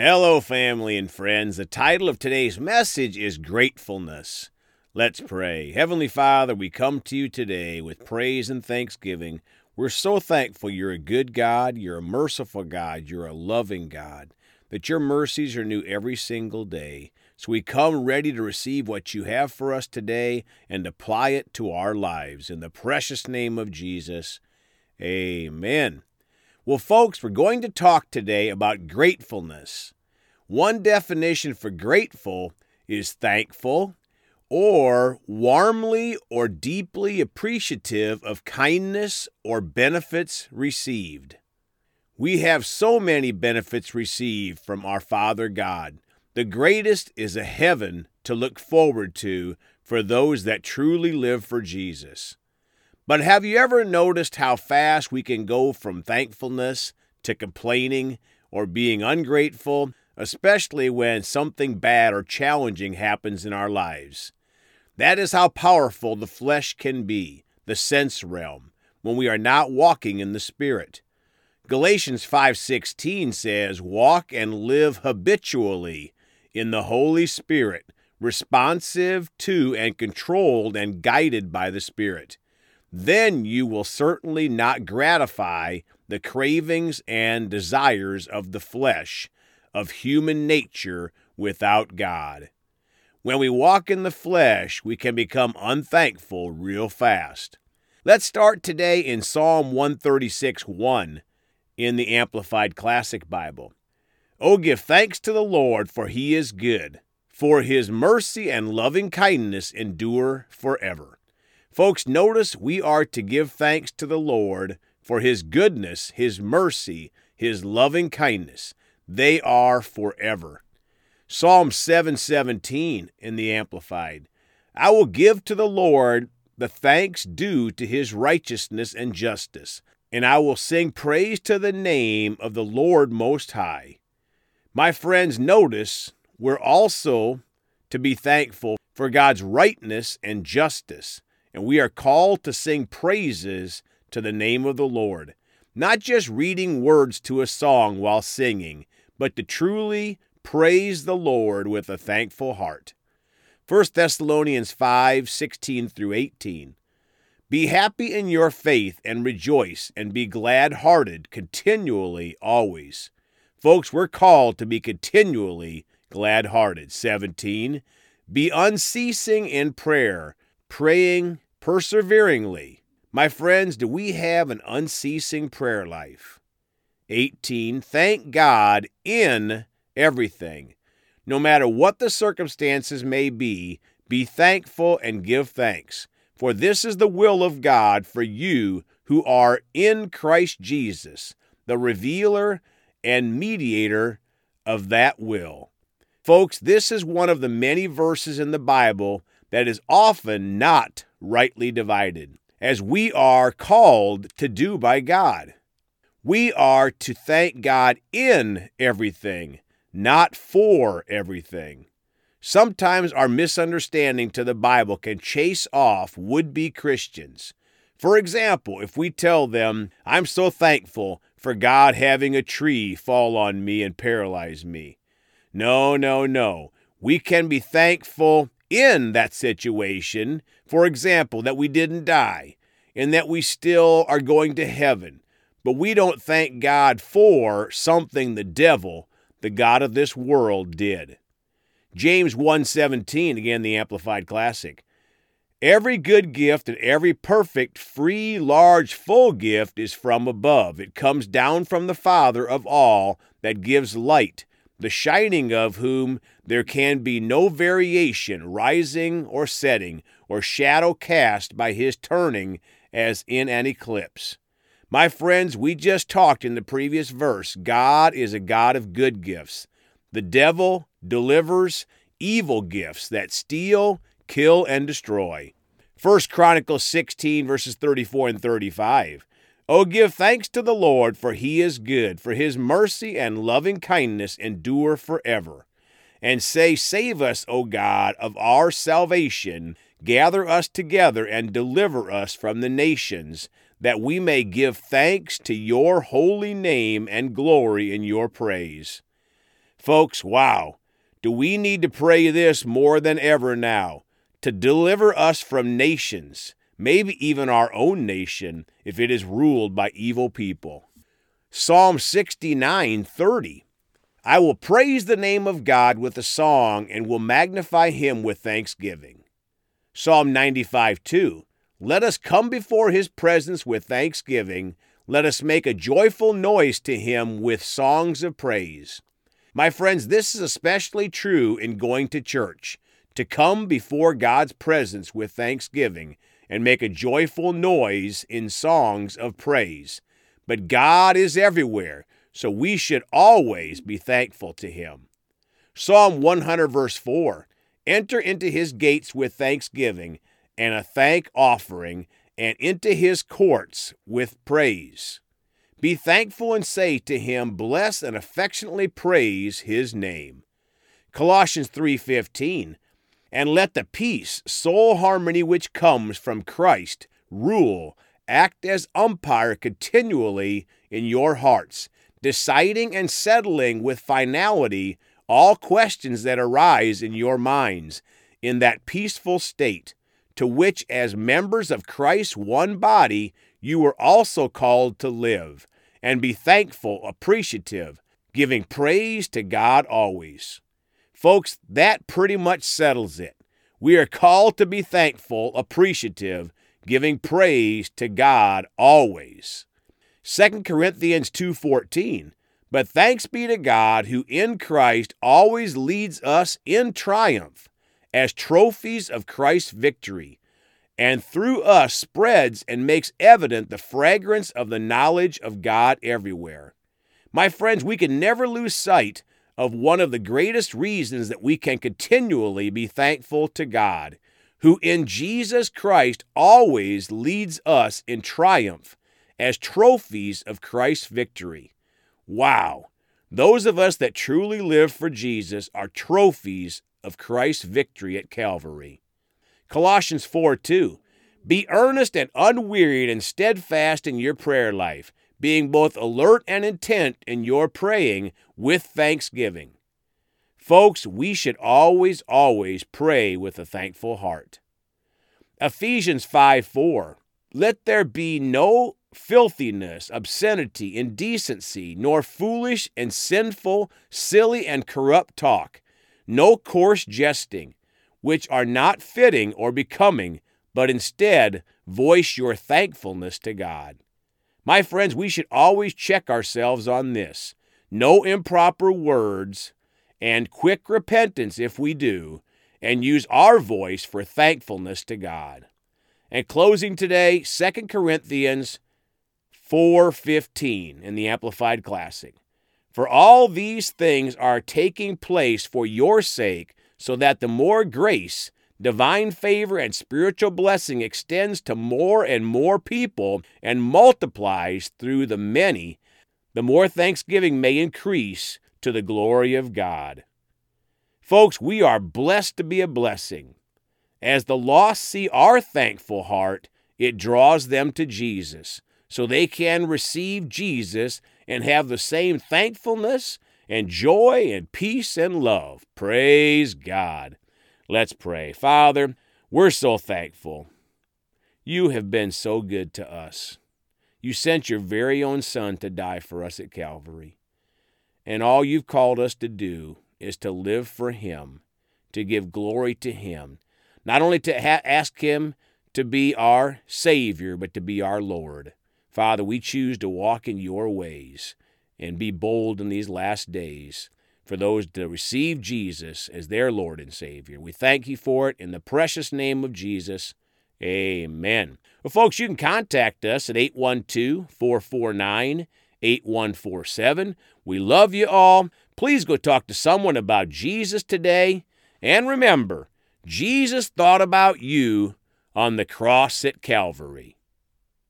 Hello, family and friends. The title of today's message is Gratefulness. Let's pray. Heavenly Father, we come to you today with praise and thanksgiving. We're so thankful you're a good God, you're a merciful God, you're a loving God, that your mercies are new every single day. So we come ready to receive what you have for us today and apply it to our lives. In the precious name of Jesus, amen. Well, folks, we're going to talk today about gratefulness. One definition for grateful is thankful or warmly or deeply appreciative of kindness or benefits received. We have so many benefits received from our Father God. The greatest is a heaven to look forward to for those that truly live for Jesus. But have you ever noticed how fast we can go from thankfulness to complaining or being ungrateful, especially when something bad or challenging happens in our lives? That is how powerful the flesh can be, the sense realm, when we are not walking in the spirit. Galatians 5:16 says, "Walk and live habitually in the Holy Spirit, responsive to and controlled and guided by the Spirit." Then you will certainly not gratify the cravings and desires of the flesh, of human nature without God. When we walk in the flesh, we can become unthankful real fast. Let's start today in Psalm 136 1 in the Amplified Classic Bible. Oh, give thanks to the Lord, for he is good, for his mercy and loving kindness endure forever. Folks, notice we are to give thanks to the Lord for his goodness, his mercy, his loving kindness. They are forever. Psalm 717 in the Amplified. I will give to the Lord the thanks due to his righteousness and justice, and I will sing praise to the name of the Lord Most High. My friends, notice we're also to be thankful for God's rightness and justice and we are called to sing praises to the name of the Lord, not just reading words to a song while singing, but to truly praise the Lord with a thankful heart. 1 Thessalonians 5 16 through 18. Be happy in your faith and rejoice and be glad hearted continually, always. Folks, we're called to be continually glad hearted. 17. Be unceasing in prayer praying perseveringly. My friends, do we have an unceasing prayer life? 18. Thank God in everything. No matter what the circumstances may be, be thankful and give thanks. For this is the will of God for you who are in Christ Jesus, the revealer and mediator of that will. Folks, this is one of the many verses in the Bible that is often not rightly divided, as we are called to do by God. We are to thank God in everything, not for everything. Sometimes our misunderstanding to the Bible can chase off would be Christians. For example, if we tell them, I'm so thankful for God having a tree fall on me and paralyze me. No, no, no. We can be thankful in that situation, for example, that we didn't die and that we still are going to heaven, but we don't thank God for something the devil, the god of this world, did. James 1:17 again the amplified classic. Every good gift and every perfect, free, large, full gift is from above. It comes down from the Father of all that gives light the shining of whom there can be no variation, rising or setting, or shadow cast by his turning as in an eclipse. My friends, we just talked in the previous verse God is a God of good gifts. The devil delivers evil gifts that steal, kill, and destroy. 1 Chronicles 16, verses 34 and 35. Oh, give thanks to the Lord, for he is good, for his mercy and loving kindness endure forever. And say, Save us, O God, of our salvation. Gather us together and deliver us from the nations, that we may give thanks to your holy name and glory in your praise. Folks, wow. Do we need to pray this more than ever now? To deliver us from nations, maybe even our own nation, if it is ruled by evil people. Psalm 69 30. I will praise the name of God with a song and will magnify him with thanksgiving. Psalm 95 2. Let us come before his presence with thanksgiving. Let us make a joyful noise to him with songs of praise. My friends, this is especially true in going to church, to come before God's presence with thanksgiving and make a joyful noise in songs of praise. But God is everywhere, so we should always be thankful to him. Psalm 100, verse 4 Enter into his gates with thanksgiving and a thank offering, and into his courts with praise. Be thankful and say to him, Bless and affectionately praise his name. Colossians 3:15 And let the peace, soul harmony which comes from Christ rule, act as umpire continually in your hearts, deciding and settling with finality all questions that arise in your minds in that peaceful state to which, as members of Christ's one body, you were also called to live, and be thankful, appreciative, giving praise to God always. Folks, that pretty much settles it. We are called to be thankful, appreciative, giving praise to God always. 2 Corinthians 2:14 But thanks be to God who in Christ always leads us in triumph as trophies of Christ's victory, and through us spreads and makes evident the fragrance of the knowledge of God everywhere. My friends, we can never lose sight of one of the greatest reasons that we can continually be thankful to God, who in Jesus Christ always leads us in triumph as trophies of Christ's victory. Wow! Those of us that truly live for Jesus are trophies of Christ's victory at Calvary. Colossians 4 2. Be earnest and unwearied and steadfast in your prayer life, being both alert and intent in your praying with thanksgiving. Folks, we should always, always pray with a thankful heart. Ephesians 5 4. Let there be no filthiness, obscenity, indecency, nor foolish and sinful, silly and corrupt talk no coarse jesting, which are not fitting or becoming, but instead voice your thankfulness to God. My friends, we should always check ourselves on this. No improper words and quick repentance if we do, and use our voice for thankfulness to God. And closing today, 2 Corinthians 4:15 in the Amplified Classic. For all these things are taking place for your sake, so that the more grace, divine favor, and spiritual blessing extends to more and more people and multiplies through the many, the more thanksgiving may increase to the glory of God. Folks, we are blessed to be a blessing. As the lost see our thankful heart, it draws them to Jesus, so they can receive Jesus and have the same thankfulness and joy and peace and love. Praise God. Let's pray. Father, we're so thankful. You have been so good to us. You sent your very own Son to die for us at Calvary. And all you've called us to do is to live for Him, to give glory to Him, not only to ha- ask Him to be our Savior, but to be our Lord. Father, we choose to walk in your ways and be bold in these last days for those to receive Jesus as their Lord and Savior. We thank you for it in the precious name of Jesus. Amen. Well, folks, you can contact us at 812 449 8147. We love you all. Please go talk to someone about Jesus today. And remember, Jesus thought about you on the cross at Calvary.